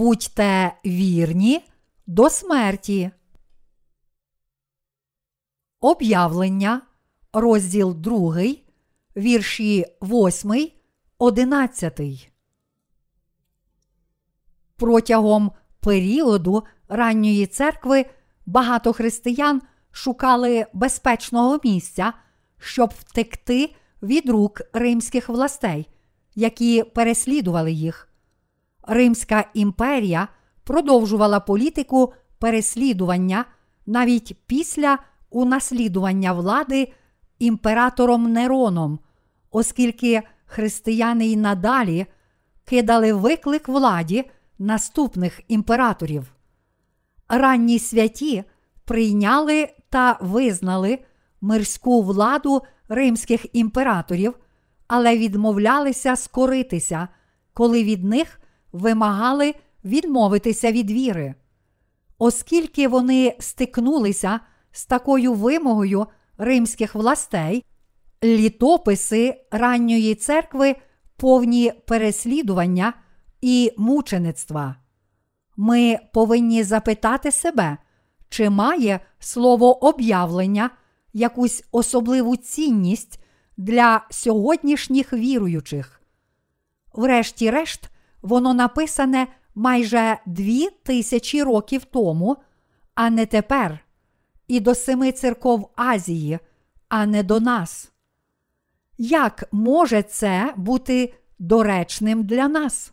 будьте вірні до смерті. Об'явлення, розділ 2, вірші 8, 11. Протягом періоду ранньої церкви багато християн шукали безпечного місця, щоб втекти від рук римських властей, які переслідували їх. Римська імперія продовжувала політику переслідування навіть після унаслідування влади імператором Нероном, оскільки християни й надалі кидали виклик владі наступних імператорів. Ранні святі прийняли та визнали мирську владу римських імператорів, але відмовлялися скоритися, коли від них вимагали відмовитися від віри. Оскільки вони стикнулися з такою вимогою римських властей, літописи ранньої церкви повні переслідування і мучеництва. Ми повинні запитати себе, чи має слово об'явлення якусь особливу цінність для сьогоднішніх віруючих. Врешті-решт, воно написане майже дві тисячі років тому, а не тепер, і до семи церков Азії, а не до нас. Як може це бути доречним для нас?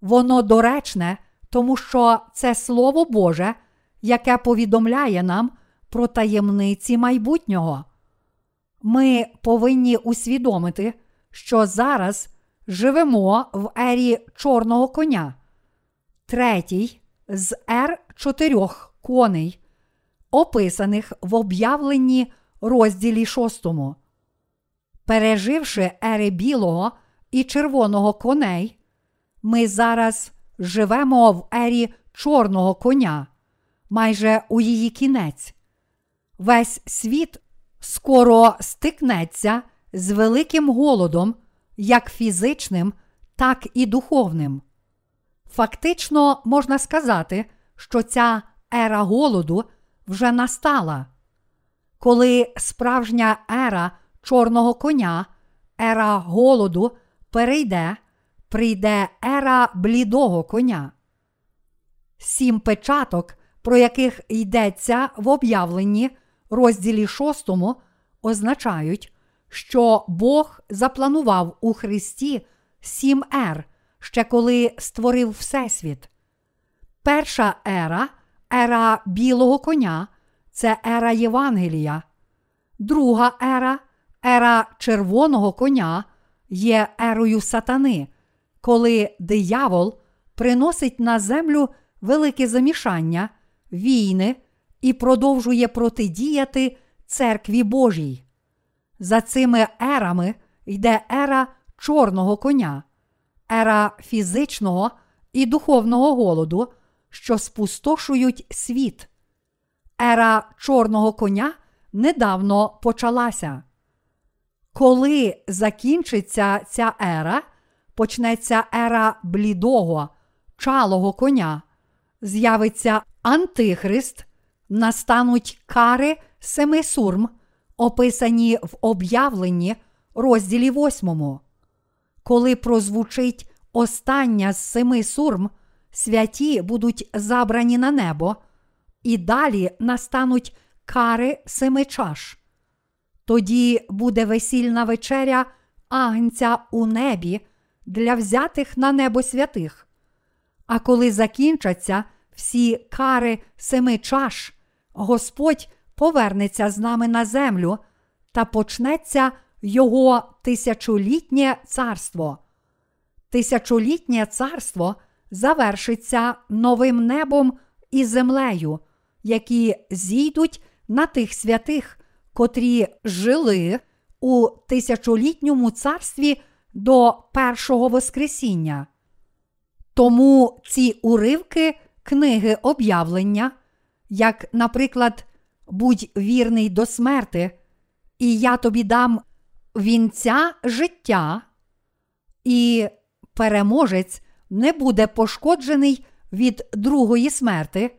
Воно доречне, тому що це Слово Боже, яке повідомляє нам про таємниці майбутнього. Ми повинні усвідомити, що зараз живемо в ері чорного коня, третій з ер чотирьох коней, описаних в об'явленні розділі шостому. Переживши ери білого і червоного коней, ми зараз живемо в ері чорного коня, майже у її кінець. Весь світ скоро стикнеться з великим голодом, як фізичним, так і духовним. Фактично можна сказати, що ця ера голоду вже настала. Коли справжня ера чорного коня, ера голоду перейде, прийде ера блідого коня. Сім печаток, про яких йдеться в об'явленні розділі шостому, означають, що Бог запланував у Христі сім ер, ще коли створив Всесвіт. Перша ера, ера білого коня, це ера Євангелія. Друга ера, ера червоного коня, є ерою сатани, коли диявол приносить на землю велике замішання, війни і продовжує протидіяти церкві Божій. За цими ерами йде ера чорного коня, ера фізичного і духовного голоду, що спустошують світ. Ера чорного коня недавно почалася. Коли закінчиться ця ера, почнеться ера блідого, чалого коня, з'явиться Антихрист, настануть кари семи сурм, описані в об'явленні розділі восьмому. Коли прозвучить остання з семи сурм, святі будуть забрані на небо, і далі настануть кари семи чаш. Тоді буде весільна вечеря агнця у небі для взятих на небо святих. А коли закінчаться всі кари семи чаш, Господь повернеться з нами на землю та почнеться Його тисячолітнє царство. Тисячолітнє царство завершиться новим небом і землею, які зійдуть на тих святих, котрі жили у тисячолітньому царстві до першого Воскресіння. Тому ці уривки книги об'явлення, як, наприклад, будь вірний до смерти, і я тобі дам вінця життя, і переможець не буде пошкоджений від другої смерти,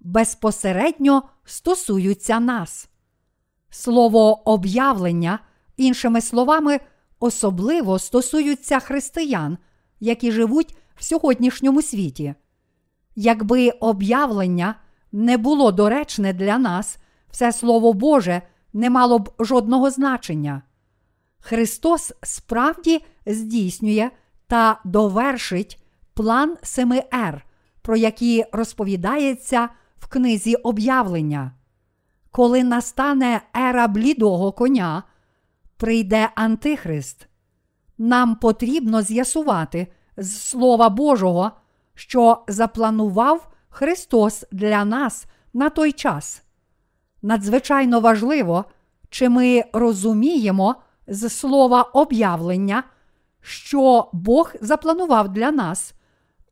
безпосередньо стосуються нас. Слово об'явлення, іншими словами, особливо стосуються християн, які живуть в сьогоднішньому світі. Якби об'явлення не було доречне для нас, все Слово Боже не мало б жодного значення. Христос справді здійснює та довершить план семи ер, про які розповідається в книзі об'явлення. Коли настане ера блідого коня, прийде Антихрист. Нам потрібно з'ясувати з Слова Божого, що запланував Христос для нас на той час. Надзвичайно важливо, чи ми розуміємо з слова об'явлення, що Бог запланував для нас,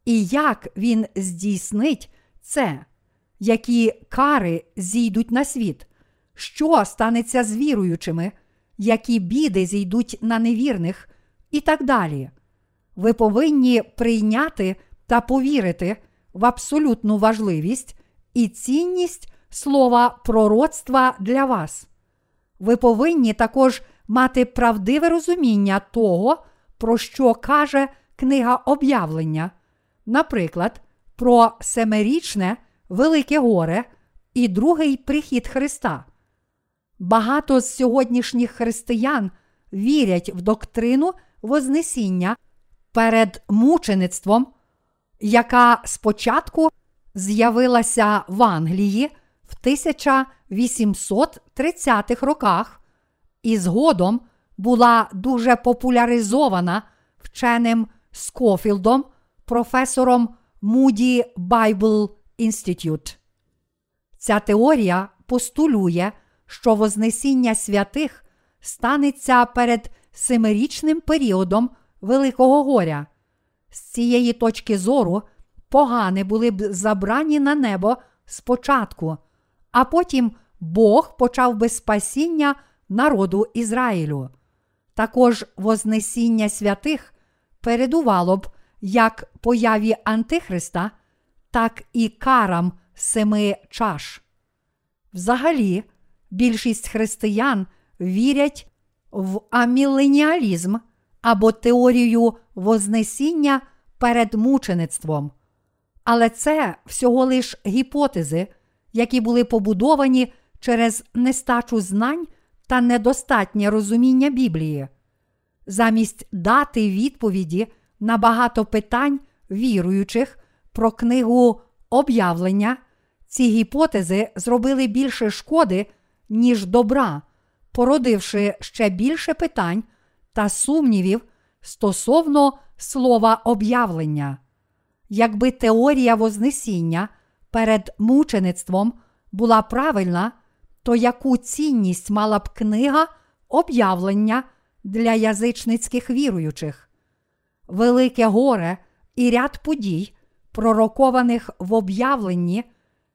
і як Він здійснить це, які кари зійдуть на світ, що станеться з віруючими, які біди зійдуть на невірних, і так далі. Ви повинні прийняти та повірити в абсолютну важливість і цінність слова пророцтва для вас. Ви повинні також мати правдиве розуміння того, про що каже книга об'явлення, наприклад, про семирічне Велике горе і другий прихід Христа. Багато з сьогоднішніх християн вірять в доктрину Вознесіння перед мучеництвом, яка спочатку з'явилася в Англії в 1830-х роках і згодом була дуже популяризована вченим Скофілдом, професором Moody Bible Institute. Ця теорія постулює, що Вознесіння святих станеться перед семирічним періодом Великого горя. З цієї точки зору погани були б забрані на небо спочатку, а потім Бог почав би спасіння народу Ізраїлю. Також Вознесіння святих передувало б як появі Антихриста, так і карам семи чаш. Взагалі, більшість християн вірять в аміленіалізм або теорію Вознесіння перед мучеництвом. Але це всього лиш гіпотези, які були побудовані через нестачу знань та недостатнє розуміння Біблії. Замість дати відповіді на багато питань віруючих про книгу об'явлення, ці гіпотези зробили більше шкоди, ніж добра, породивши ще більше питань та сумнівів стосовно слова об'явлення. Якби теорія Вознесіння перед мучеництвом була правильна, то яку цінність мала б книга об'явлення для язичницьких віруючих? Велике горе і ряд подій, пророкованих в об'явленні,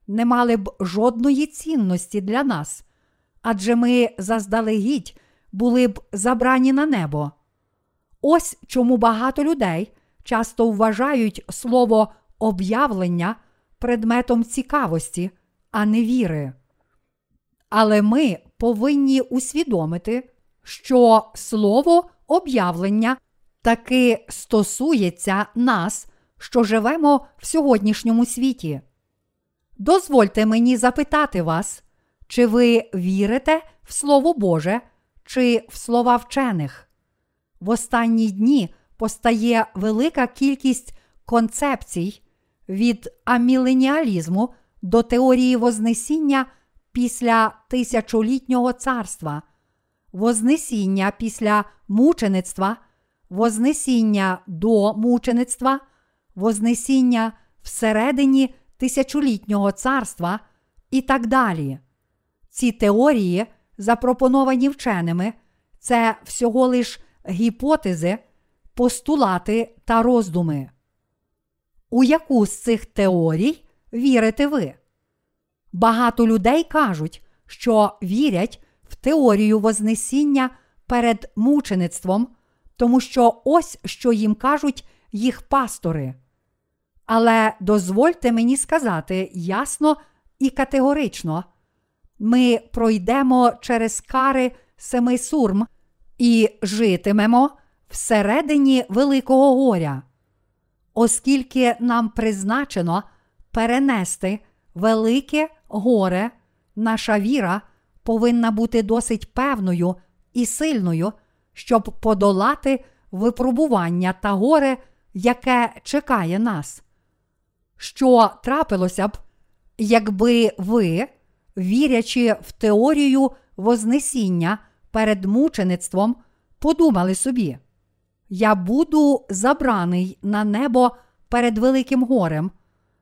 не мали б жодної цінності для нас, адже ми заздалегідь були б забрані на небо. Ось чому багато людей часто вважають слово об'явлення предметом цікавості, а не віри. Але ми повинні усвідомити, що слово об'явлення таки стосується нас, що живемо в сьогоднішньому світі. Дозвольте мені запитати вас, чи ви вірите в Слово Боже, чи в слова вчених? В останні дні постає велика кількість концепцій від аміленіалізму до теорії Вознесіння після тисячолітнього царства, Вознесіння після мучеництва, Вознесіння до мучеництва, Вознесіння всередині тисячолітнього царства і так далі. Ці теорії, запропоновані вченими, це всього лиш гіпотези, постулати та роздуми. У яку з цих теорій вірите ви? Багато людей кажуть, що вірять в теорію Вознесіння перед мучеництвом, тому що ось що їм кажуть їх пастори. Але дозвольте мені сказати ясно і категорично: ми пройдемо через кари семи сурм і житимемо всередині Великого горя, оскільки нам призначено перенести велике горе, наша віра повинна бути досить певною і сильною, щоб подолати випробування та горе, яке чекає нас. Що трапилося б, якби ви, вірячи в теорію Вознесіння перед мучеництвом, подумали собі, я буду забраний на небо перед Великим горем,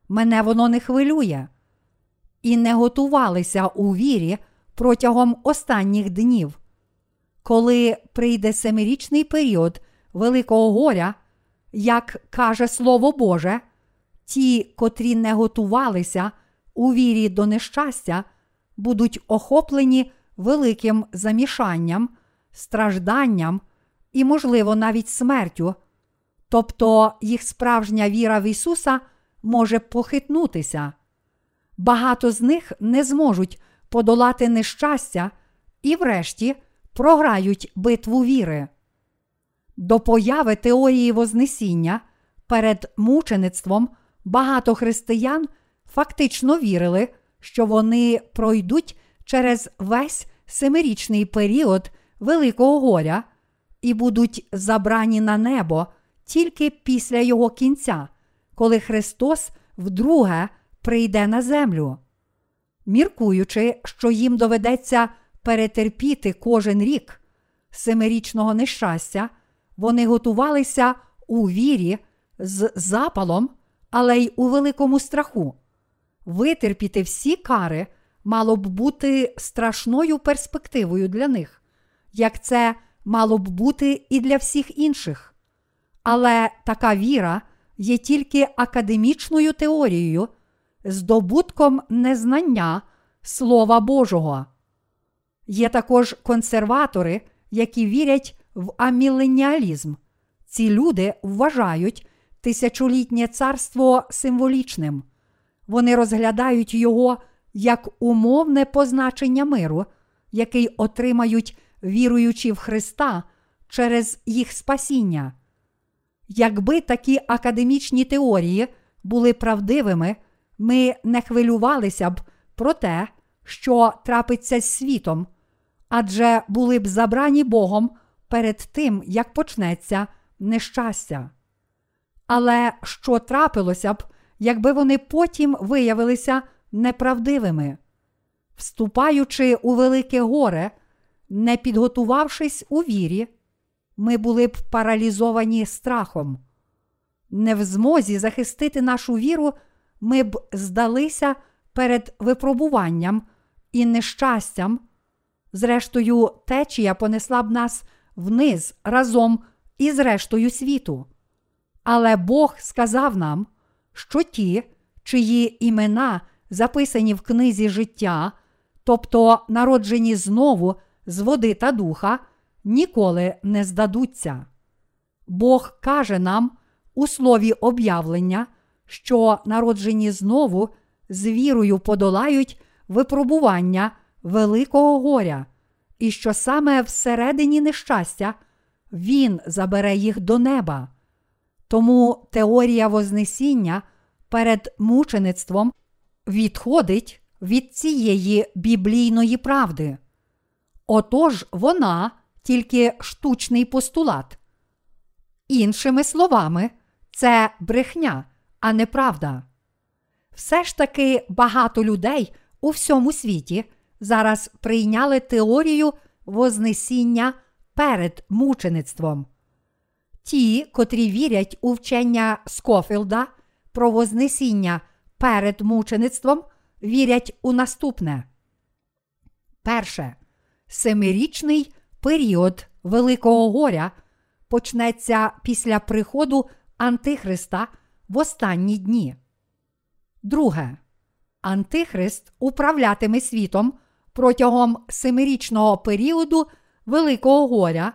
мене воно не хвилює, і не готувалися у вірі протягом останніх днів. Коли прийде семирічний період Великого горя, як каже Слово Боже, ті, котрі не готувалися у вірі до нещастя, будуть охоплені великим замішанням, стражданням і, можливо, навіть смертю. Тобто їх справжня віра в Ісуса може похитнутися. Багато з них не зможуть подолати нещастя і, врешті, програють битву віри. До появи теорії Вознесіння перед мучеництвом багато християн фактично вірили, що вони пройдуть через весь семирічний період Великого горя і будуть забрані на небо тільки після його кінця, коли Христос вдруге прийде на землю. Міркуючи, що їм доведеться перетерпіти кожен рік семирічного нещастя, вони готувалися у вірі з запалом, але й у великому страху. Витерпіти всі кари мало б бути страшною перспективою для них, як це мало б бути і для всіх інших. Але така віра є тільки академічною теорією, здобутком незнання Слова Божого. Є також консерватори, які вірять в аміленіалізм. Ці люди вважають тисячолітнє царство символічним. Вони розглядають його як умовне позначення миру, який отримають віруючи в Христа через їх спасіння. Якби такі академічні теорії були правдивими, ми не хвилювалися б про те, що трапиться з світом, адже були б забрані Богом перед тим, як почнеться нещастя. Але що трапилося б, якби вони потім виявилися неправдивими? Вступаючи у велике горе, не підготувавшись у вірі, ми були б паралізовані страхом. Не в змозі захистити нашу віру, ми б здалися перед випробуванням і нещастям. Зрештою, течія понесла б нас вниз разом із рештою світу. Але Бог сказав нам, що ті, чиї імена записані в книзі життя, тобто народжені знову з води та духа, ніколи не здадуться. Бог каже нам у слові об'явлення, що народжені знову з вірою подолають випробування великого горя, і що саме всередині нещастя Він забере їх до неба. Тому теорія Вознесіння перед мучеництвом відходить від цієї біблійної правди. Отож, вона тільки штучний постулат. Іншими словами, це брехня, а не правда. Все ж таки багато людей у всьому світі зараз прийняли теорію Вознесіння перед мучеництвом. Ті, котрі вірять у вчення Скофілда про Вознесіння перед мучеництвом, вірять у наступне. Перше. Семирічний період Великого горя почнеться після приходу Антихриста в останні дні. Друге. Антихрист управлятиме світом протягом семирічного періоду Великого горя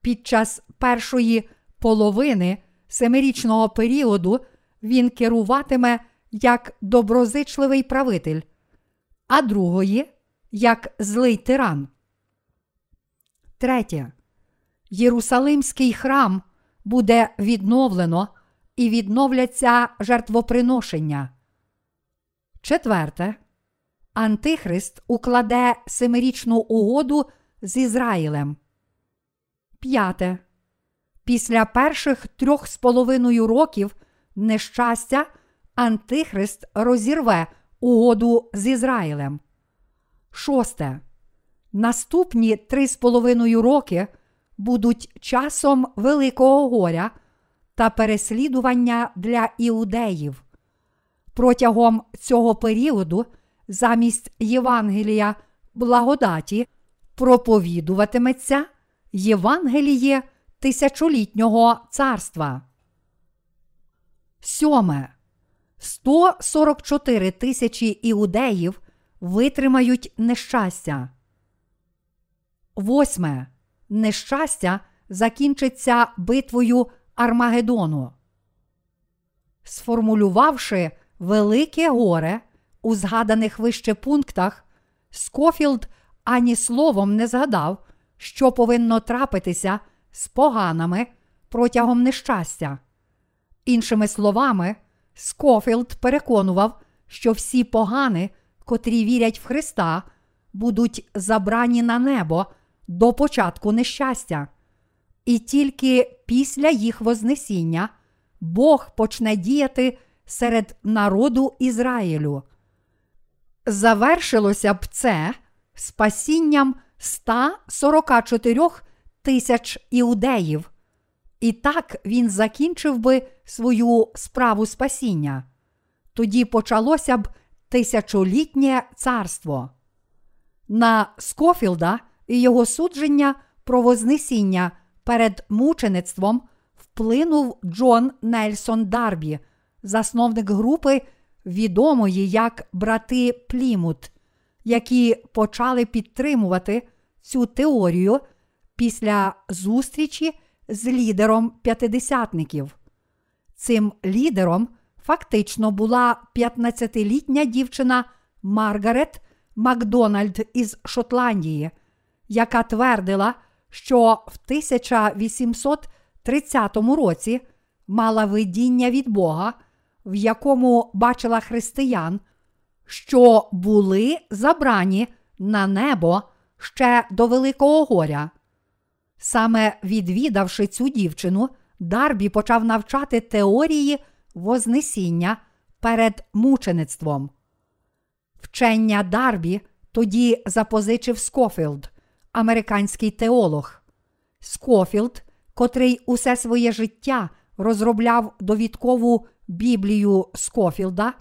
під час першої половини семирічного періоду він керуватиме як доброзичливий правитель, а другої як злий тиран. Третє. Єрусалимський храм буде відновлено і відновляться жертвоприношення. Четверте. Антихрист укладе семирічну угоду з Ізраїлем. П'яте. Після перших трьох з половиною років нещастя Антихрист розірве угоду з Ізраїлем. Шосте. Наступні три з половиною роки будуть часом Великого горя та переслідування для іудеїв. Протягом цього періоду замість Євангелія благодаті проповідуватиметься Євангеліє тисячолітнього царства. Сьоме. 144 тисячі іудеїв витримають нещастя. Восьме. Нещастя закінчиться битвою Армагеддону. Сформулювавши велике горе у згаданих вище пунктах, Скофілд ані словом не згадав, що повинно трапитися з поганами протягом нещастя. Іншими словами, Скофілд переконував, що всі погани, котрі вірять в Христа, будуть забрані на небо до початку нещастя. І тільки після їх Вознесіння Бог почне діяти серед народу Ізраїлю. Завершилося б це спасінням 144 тисяч іудеїв. І так він закінчив би свою справу спасіння. Тоді почалося б тисячолітнє царство. На Скофілда і його судження про Вознесіння перед мучеництвом вплинув Джон Нельсон Дарбі, засновник групи, відомої як брати Плімут, які почали підтримувати цю теорію після зустрічі з лідером п'ятидесятників. Цим лідером фактично була 15-літня дівчина Маргарет Макдональд із Шотландії, яка твердила, що в 1830 році мала видіння від Бога, в якому бачила християн, що були забрані на небо ще до Великого горя. Саме відвідавши цю дівчину, Дарбі почав навчати теорії Вознесіння перед мучеництвом. Вчення Дарбі тоді запозичив Скофілд, американський теолог. Скофілд, котрий усе своє життя розробляв довідкову Біблію Скофілда,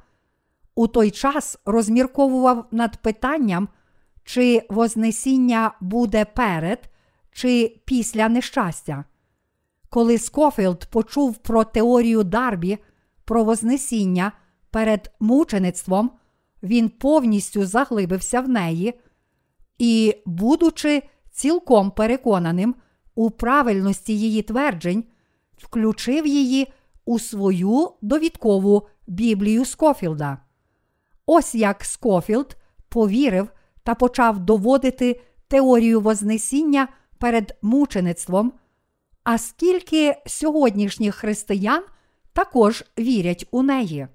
у той час розмірковував над питанням, чи Вознесіння буде перед чи після нещастя. Коли Скофілд почув про теорію Дарбі, про Вознесіння перед мучеництвом, він повністю заглибився в неї і, будучи цілком переконаним у правильності її тверджень, включив її у свою довідкову Біблію Скофілда. Ось як Скофілд повірив та почав доводити теорію Вознесіння перед мучеництвом, а скільки сьогоднішніх християн також вірять у неї.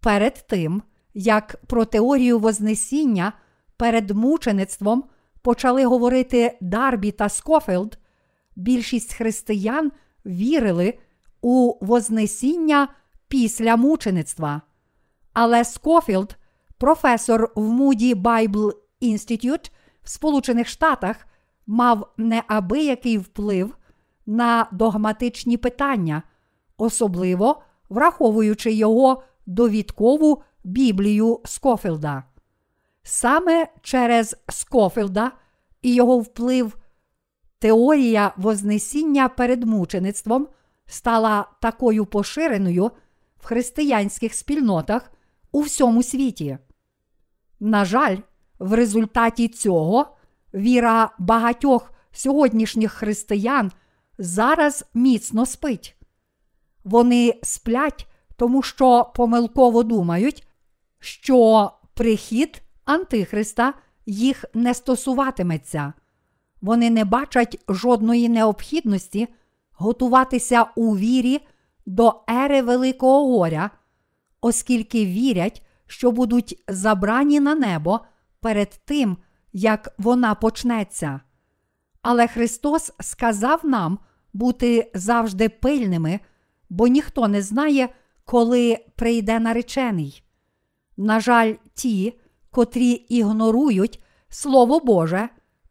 Перед тим, як про теорію Вознесіння перед мучеництвом почали говорити Дарбі та Скофілд, більшість християн вірили у Вознесіння після мучеництва. Але Скофілд, професор в Moody Bible Institute в Сполучених Штатах, мав неабиякий вплив на догматичні питання, особливо враховуючи його довідкову Біблію Скофілда. Саме через Скофілда і його вплив теорія Вознесіння перед мучеництвом стала такою поширеною в християнських спільнотах у всьому світі. На жаль, в результаті цього віра багатьох сьогоднішніх християн зараз міцно спить. Вони сплять, тому що помилково думають, що прихід Антихриста їх не стосуватиметься. Вони не бачать жодної необхідності готуватися у вірі до ери Великого горя, оскільки вірять, що будуть забрані на небо перед тим, як вона почнеться. Але Христос сказав нам бути завжди пильними, бо ніхто не знає, коли прийде наречений. На жаль, ті, котрі ігнорують Слово Боже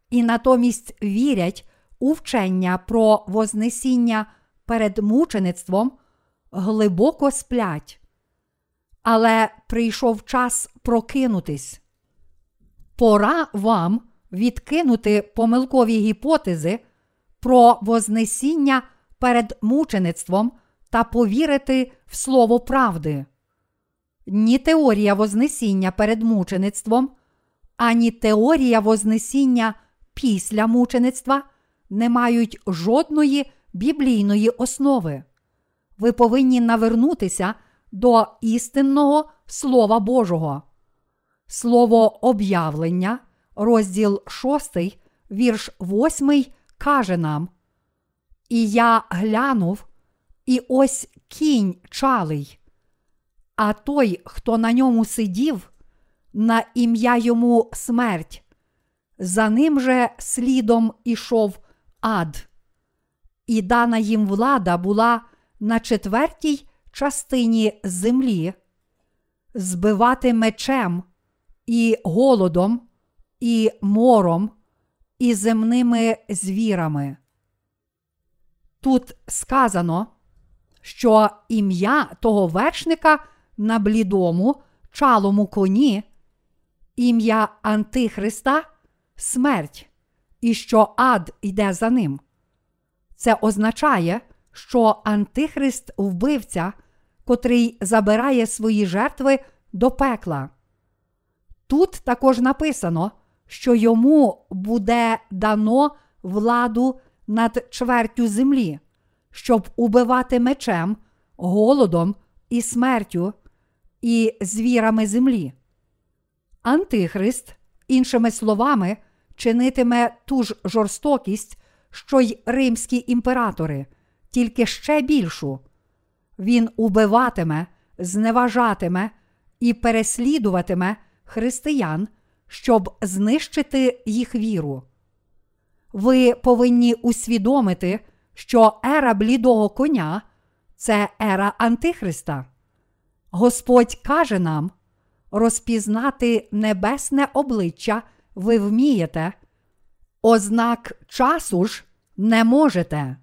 і натомість вірять у вчення про Вознесіння перед мучеництвом, глибоко сплять. Але прийшов час прокинутись. Пора вам відкинути помилкові гіпотези про Вознесіння перед мучеництвом та повірити в слово правди. Ні теорія Вознесіння перед мучеництвом, ані теорія Вознесіння після мучеництва не мають жодної біблійної основи. Ви повинні навернутися до істинного Слова Божого. Слово об'явлення, розділ 6, вірш 8, каже нам: І я глянув, і ось кінь чалий. А той, хто на ньому сидів, на ім'я йому смерть. За ним же слідом ішов ад. І дана їм влада була на четвертій частині землі, збивати мечем, і голодом, і мором, і земними звірами. Тут сказано, що ім'я того вершника на блідому, чалому коні, ім'я Антихриста смерть, і що ад йде за ним. Це означає, що Антихрист вбивця, котрий забирає свої жертви до пекла. Тут також написано, що йому буде дано владу над чвертю землі, щоб убивати мечем, голодом і смертю, і звірами землі. Антихрист, іншими словами, чинитиме ту ж жорстокість, що й римські імператори, тільки ще більшу. Він убиватиме, зневажатиме і переслідуватиме християн, щоб знищити їх віру. Ви повинні усвідомити, що ера блідого коня це ера Антихриста. Господь каже нам розпізнати небесне обличчя ви вмієте, ознак часу ж не можете.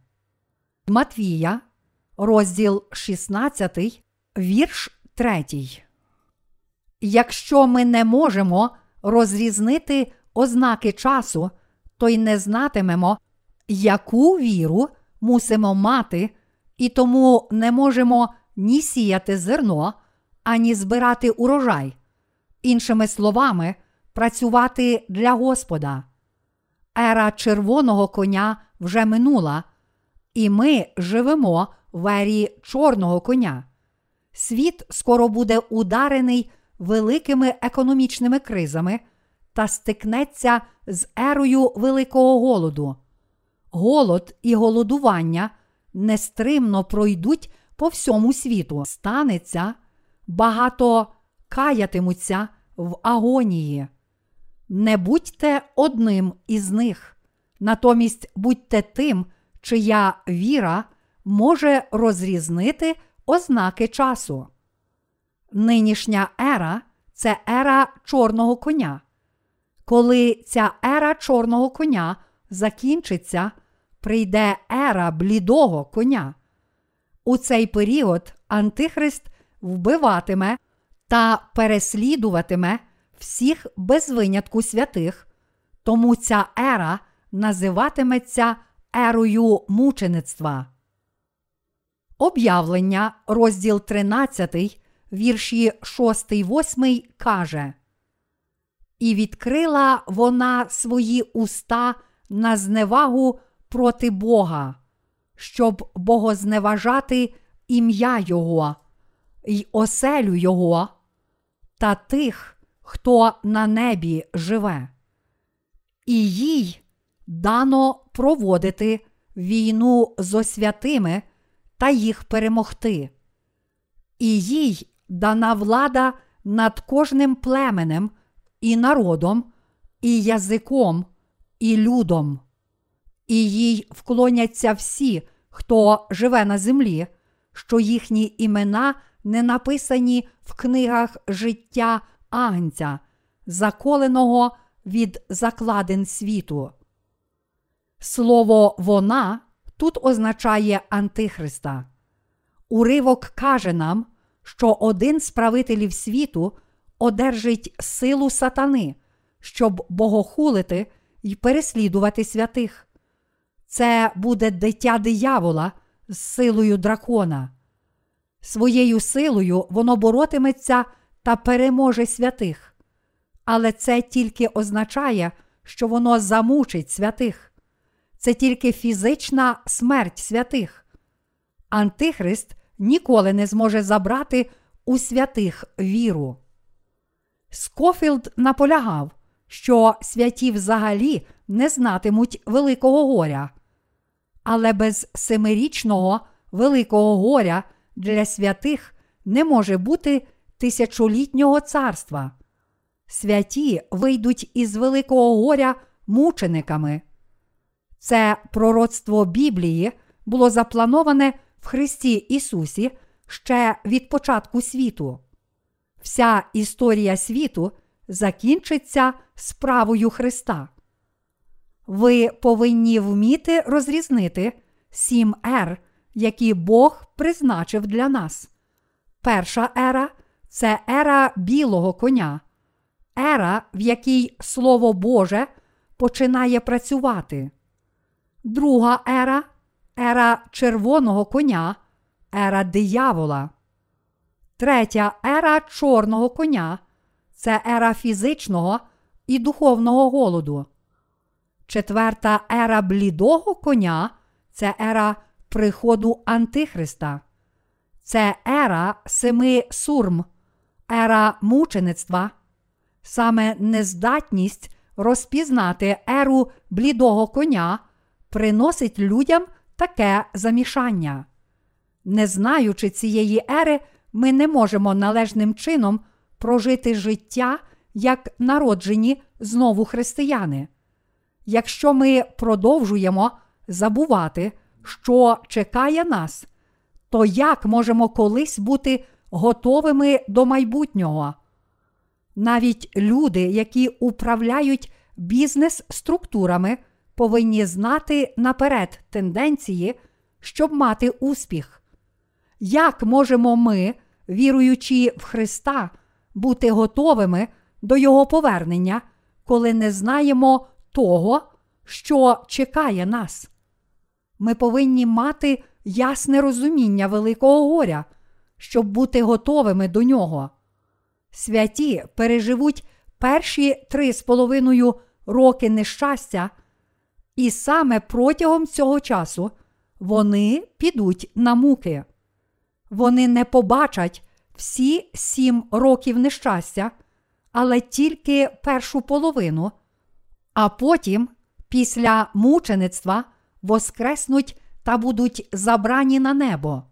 Матвія, розділ 16, вірш 3. Якщо ми не можемо розрізнити ознаки часу, то й не знатимемо, яку віру мусимо мати, і тому не можемо ні сіяти зерно, ані збирати урожай. Іншими словами, працювати для Господа. Ера червоного коня вже минула, і ми живемо в ері чорного коня. Світ скоро буде ударений великими економічними кризами та стикнеться з ерою великого голоду. Голод і голодування нестримно пройдуть по всьому світу. Станеться, багато каятимуться в агонії. Не будьте одним із них, натомість будьте тим, чия віра може розрізнити ознаки часу. Нинішня ера це ера чорного коня. Коли ця ера чорного коня закінчиться, прийде ера блідого коня. У цей період Антихрист вбиватиме та переслідуватиме всіх без винятку святих, тому ця ера називатиметься ерою мучеництва. Об'явлення, розділ 13, вірші 6, 8 каже. І відкрила вона свої уста на зневагу проти Бога, щоб богозневажати ім'я Його, й оселю Його та тих, хто на небі живе. І їй дано проводити війну зо святими та їх перемогти. І їй дана влада над кожним племенем і народом, і язиком, і людом. І їй вклоняться всі, хто живе на землі, що їхні імена не написані в книгах життя Агнця, заколеного від закладин світу. Слово вона тут означає Антихриста. Уривок каже нам, що один з правителів світу одержить силу сатани, щоб богохулити й переслідувати святих. Це буде дитя диявола з силою дракона. Своєю силою воно боротиметься та переможе святих. Але це тільки означає, що воно замучить святих. Це тільки фізична смерть святих. Антихрист ніколи не зможе забрати у святих віру. Скофілд наполягав, що святі взагалі не знатимуть Великого горя. Але без семирічного Великого горя для святих не може бути тисячолітнього царства. Святі вийдуть із Великого горя мучениками. Це пророцтво Біблії було заплановане в Христі Ісусі ще від початку світу. Вся історія світу закінчиться справою Христа. Ви повинні вміти розрізнити сім ер, які Бог призначив для нас. Перша ера це ера білого коня, ера, в якій Слово Боже починає працювати. Друга ера ера червоного коня, ера диявола. Третя ера чорного коня це ера фізичного і духовного голоду. Четверта ера блідого коня це ера приходу Антихриста. Це ера семи сурм, ера мучеництва, саме нездатність розпізнати еру блідого коня приносить людям таке замішання. Не знаючи цієї ери, ми не можемо належним чином прожити життя як народжені знову християни. Якщо ми продовжуємо забувати, що чекає нас, то як можемо колись бути готовими до майбутнього? Навіть люди, які управляють бізнес-структурами, повинні знати наперед тенденції, щоб мати успіх. Як можемо ми, віруючи в Христа, бути готовими до Його повернення, коли не знаємо того, що чекає нас? Ми повинні мати ясне розуміння Великого горя, щоб бути готовими до нього. Святі переживуть перші три з половиною роки нещастя, і саме протягом цього часу вони підуть на муки. Вони не побачать всі сім років нещастя, але тільки першу половину, а потім, після мучеництва, воскреснуть та будуть забрані на небо.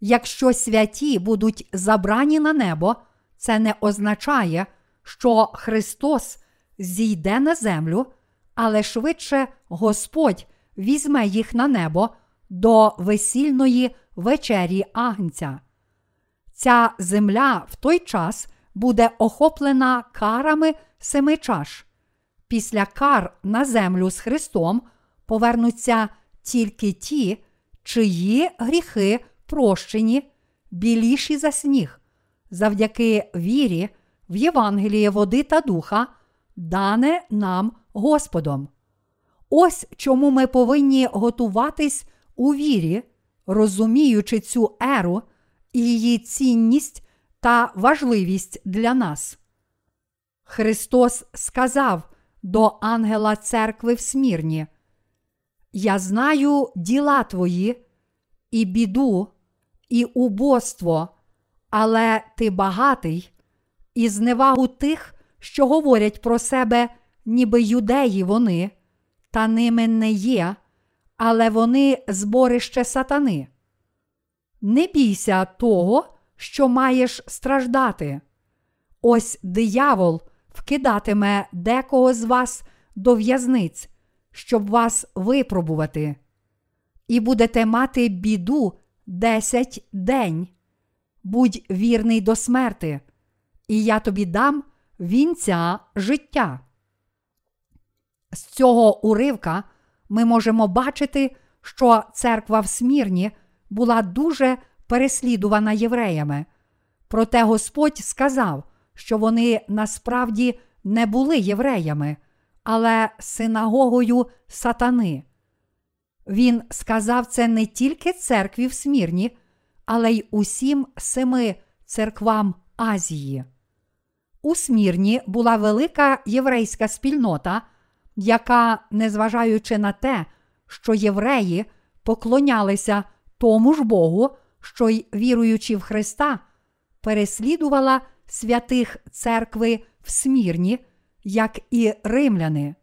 Якщо святі будуть забрані на небо, це не означає, що Христос зійде на землю, але швидше Господь візьме їх на небо до весільної вечері Агнця. Ця земля в той час буде охоплена карами семи чаш. Після кар на землю з Христом повернуться тільки ті, чиї гріхи прощені, біліші за сніг, завдяки вірі в Євангеліє води та духа, дане нам Господом. Ось чому ми повинні готуватись у вірі, розуміючи цю еру її цінність та важливість для нас. Христос сказав до ангела церкви в смірні: Я знаю діла твої, і біду, і убоство, але ти багатий, і зневагу тих, що говорять про себе, ніби юдеї вони, та ними не є, але вони зборище сатани. Не бійся того, що маєш страждати. Ось диявол вкидатиме декого з вас до в'язниць, щоб вас випробувати, і будете мати біду десять день. Будь вірний до смерти, і я тобі дам вінця життя. З цього уривка ми можемо бачити, що церква в Смірні була дуже переслідувана євреями. Проте Господь сказав, що вони насправді не були євреями, але синагогою сатани. Він сказав це не тільки церкві в Смірні, але й усім семи церквам Азії. У Смірні була велика єврейська спільнота, яка, незважаючи на те, що євреї поклонялися тому ж Богу, що й віруючи в Христа, переслідувала святих церкви в Смірні, як і римляни.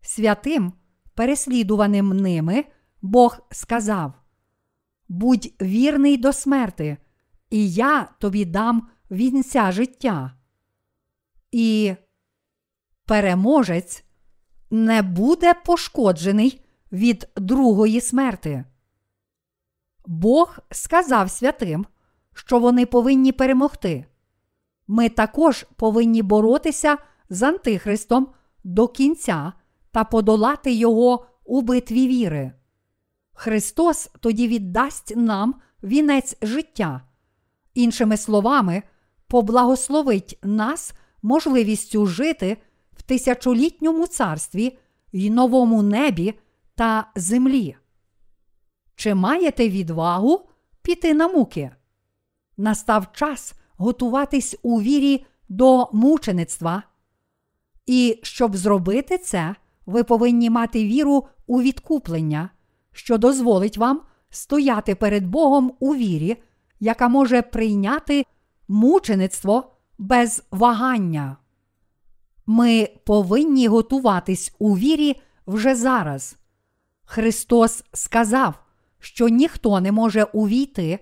Святим, переслідуваним ними, Бог сказав: Будь вірний до смерти, і я тобі дам вінця життя. І переможець не буде пошкоджений від другої смерти. Бог сказав святим, що вони повинні перемогти. Ми також повинні боротися з Антихристом до кінця та подолати його у битві віри. Христос тоді віддасть нам вінець життя, іншими словами, поблагословить нас можливістю жити тисячолітньому царстві й новому небі та землі. Чи маєте відвагу піти на муки? Настав час готуватись у вірі до мучеництва. І щоб зробити це, ви повинні мати віру у відкуплення, що дозволить вам стояти перед Богом у вірі, яка може прийняти мучеництво без вагання. Ми повинні готуватись у вірі вже зараз. Христос сказав, що ніхто не може увійти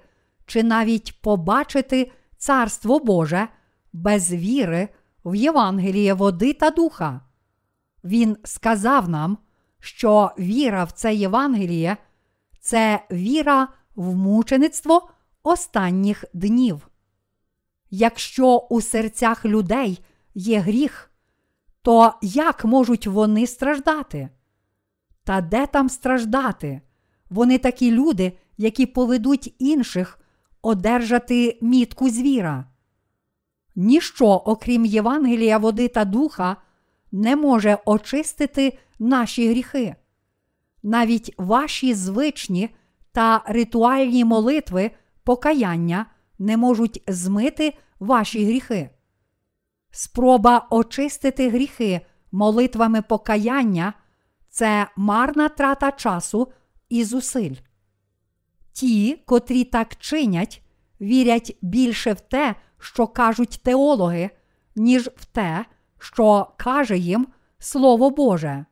чи навіть побачити Царство Боже без віри в Євангеліє води та духа. Він сказав нам, що віра в це Євангеліє це віра в мучеництво останніх днів. Якщо у серцях людей є гріх, то як можуть вони страждати? Та де там страждати? Вони такі люди, які поведуть інших одержати мітку звіра. Ніщо, окрім Євангелія, води та духа, не може очистити наші гріхи. Навіть ваші звичні та ритуальні молитви покаяння не можуть змити ваші гріхи. Спроба очистити гріхи молитвами покаяння це марна трата часу і зусиль. Ті, котрі так чинять, вірять більше в те, що кажуть теологи, ніж в те, що каже їм Слово Боже.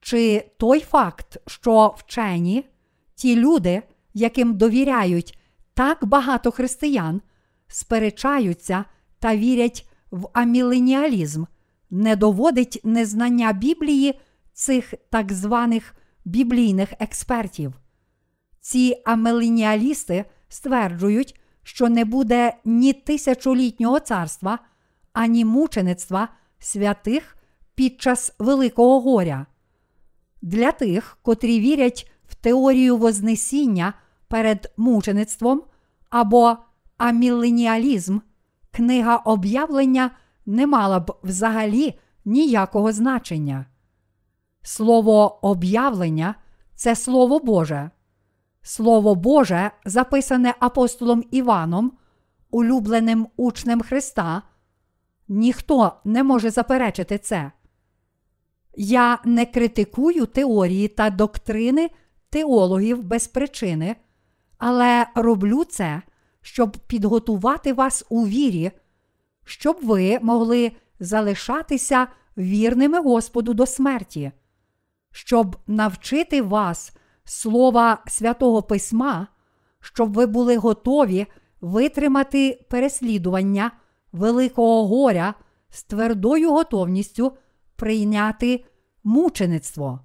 Чи той факт, що вчені, ті люди, яким довіряють так багато християн, сперечаються та вірять в аміленіалізм, не доводить незнання Біблії цих так званих біблійних експертів. Ці амелініалісти стверджують, що не буде ні тисячолітнього царства, ані мучеництва святих під час Великого горя. Для тих, котрі вірять в теорію Вознесіння перед мучеництвом або аміленіалізм, книга об'явлення не мала б взагалі ніякого значення. Слово об'явлення це Слово Боже. Слово Боже, записане апостолом Іваном, улюбленим учнем Христа, ніхто не може заперечити це. Я не критикую теорії та доктрини теологів без причини, але роблю це, щоб підготувати вас у вірі, щоб ви могли залишатися вірними Господу до смерті, щоб навчити вас слова святого Письма, щоб ви були готові витримати переслідування великого горя з твердою готовністю прийняти мучеництво.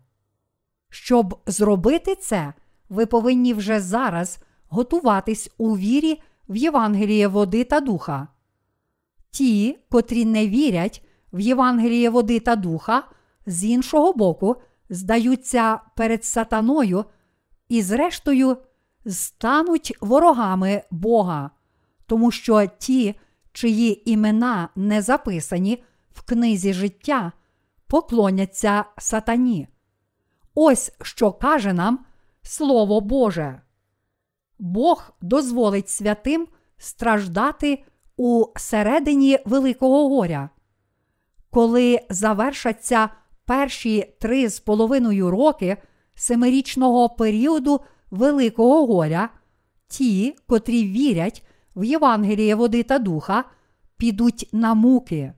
Щоб зробити це, ви повинні вже зараз готуватись у вірі в Євангеліє води та духа. Ті, котрі не вірять в Євангеліє води та духа, з іншого боку, здаються перед сатаною і, зрештою, стануть ворогами Бога, тому що ті, чиї імена не записані в книзі життя, поклоняться сатані. Ось що каже нам Слово Боже. Бог дозволить святим страждати у середині Великого горя. Коли завершаться перші три з половиною роки семирічного періоду Великого горя, ті, котрі вірять в Євангеліє води та духа, підуть на муки.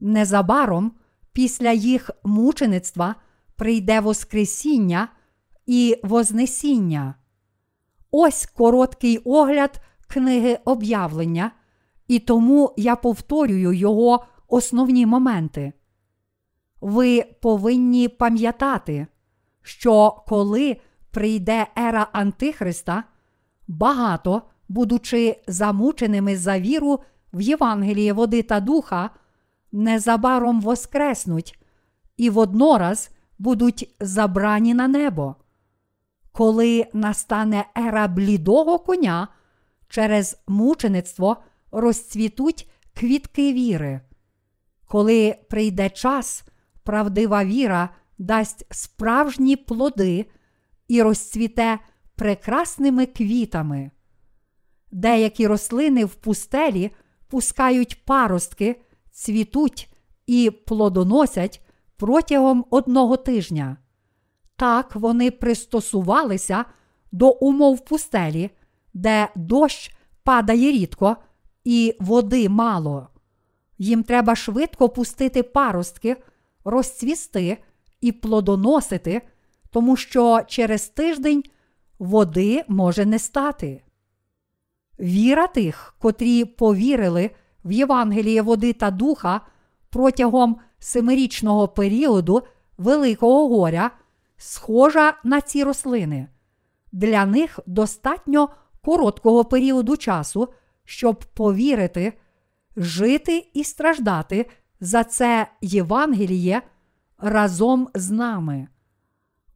Незабаром після їх мучеництва прийде Воскресіння і Вознесіння. Ось короткий огляд книги об'явлення, і тому я повторюю його основні моменти. Ви повинні пам'ятати, що коли прийде ера Антихриста, багато, будучи замученими за віру в Євангеліє води та духа, незабаром воскреснуть і воднораз будуть забрані на небо. Коли настане ера блідого коня, через мучеництво розцвітуть квітки віри. Коли прийде час, правдива віра дасть справжні плоди і розцвіте прекрасними квітами. Деякі рослини в пустелі пускають паростки, цвітуть і плодоносять протягом одного тижня. Так вони пристосувалися до умов пустелі, де дощ падає рідко і води мало. Їм треба швидко пустити паростки, розцвісти і плодоносити, тому що через тиждень води може не стати. Віра тих, котрі повірили в Євангеліє води та духа протягом семирічного періоду Великого горя, схожа на ці рослини. Для них достатньо короткого періоду часу, щоб повірити, жити і страждати за це Євангеліє разом з нами.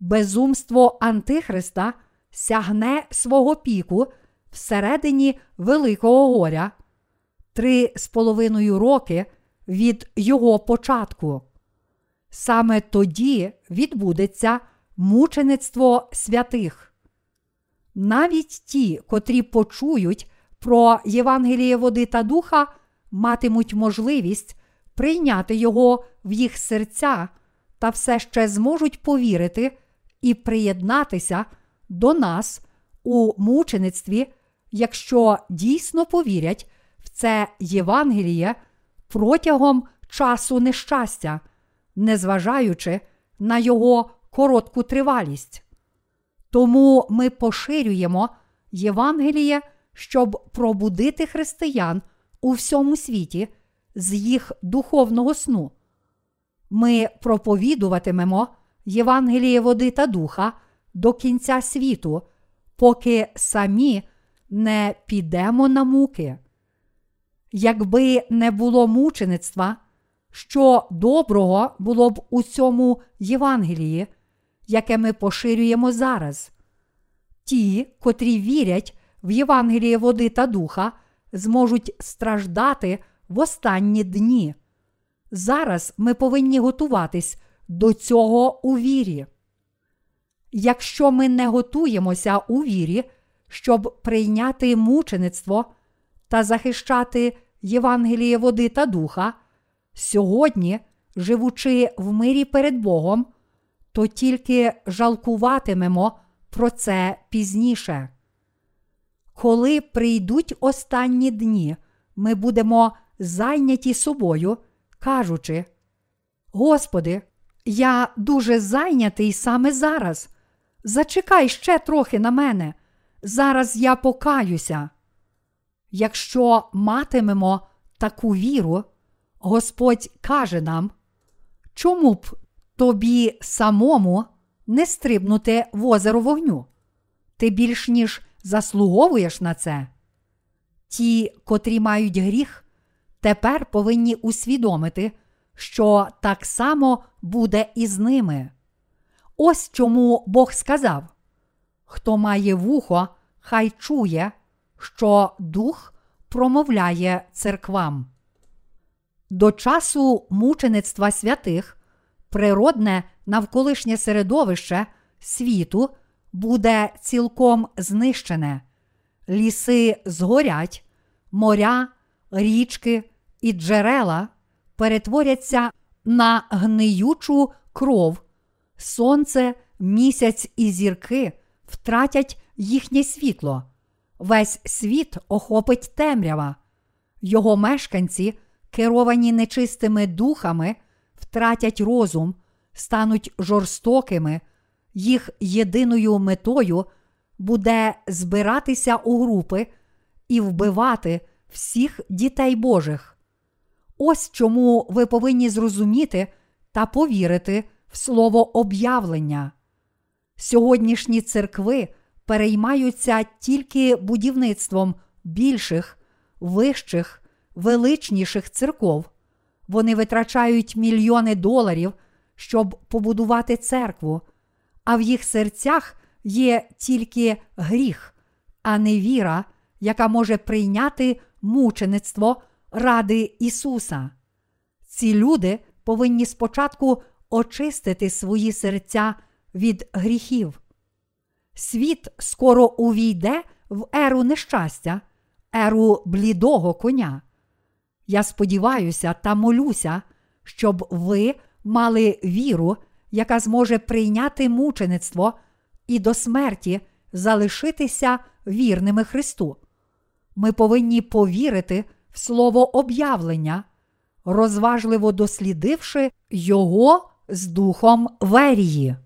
Безумство Антихриста сягне свого піку всередині Великого горя три з половиною роки від його початку. Саме тоді відбудеться мучеництво святих. Навіть ті, котрі почують про Євангеліє води та духа, матимуть можливість прийняти його в їх серця та все ще зможуть повірити і приєднатися до нас у мучеництві, якщо дійсно повірять в це Євангеліє протягом часу нещастя, незважаючи на його коротку тривалість. Тому ми поширюємо Євангеліє, щоб пробудити християн у всьому світі з їх духовного сну. Ми проповідуватимемо Євангеліє води та духа до кінця світу, поки самі не підемо на муки. Якби не було мучеництва, що доброго було б у цьому Євангелії, яке ми поширюємо зараз. Ті, котрі вірять в Євангеліє води та духа, зможуть страждати в останні дні. Зараз ми повинні готуватись до цього у вірі. Якщо ми не готуємося у вірі, щоб прийняти мучеництво та захищати Євангеліє води та духа, сьогодні, живучи в мирі перед Богом, то тільки жалкуватимемо про це пізніше. коли прийдуть останні дні, ми будемо зайняті собою, кажучи: Господи, я дуже зайнятий саме зараз. Зачекай ще трохи на мене. Зараз я покаюся. Якщо матимемо таку віру, Господь каже нам, чому б тобі самому не стрибнути в озеро вогню? Ти більш ніж заслуговуєш на це. Ті, котрі мають гріх, тепер повинні усвідомити, що так само буде і з ними. Ось чому Бог сказав: Хто має вухо, хай чує, що дух промовляє церквам. До часу мучеництва святих природне навколишнє середовище світу буде цілком знищене, ліси згорять, моря, річки і джерела перетворяться на гниючу кров, сонце, місяць і зірки втратять їхнє світло. Весь світ охопить темрява, його мешканці, керовані нечистими духами, втратять розум, стануть жорстокими, їх єдиною метою буде збиратися у групи і вбивати всіх дітей Божих. Ось чому ви повинні зрозуміти та повірити в слово об'явлення. Сьогоднішні церкви переймаються тільки будівництвом більших, вищих, величніших церков. Вони витрачають мільйони доларів, щоб побудувати церкву, а в їх серцях є тільки гріх, а не віра, яка може прийняти мучеництво ради Ісуса. Ці люди повинні спочатку очистити свої серця від гріхів. Світ скоро увійде в еру нещастя, еру блідого коня. Я сподіваюся та молюся, щоб ви мали віру, яка зможе прийняти мучеництво і до смерті залишитися вірними Христу. Ми повинні повірити в слово об'явлення, розважливо дослідивши його з духом верії.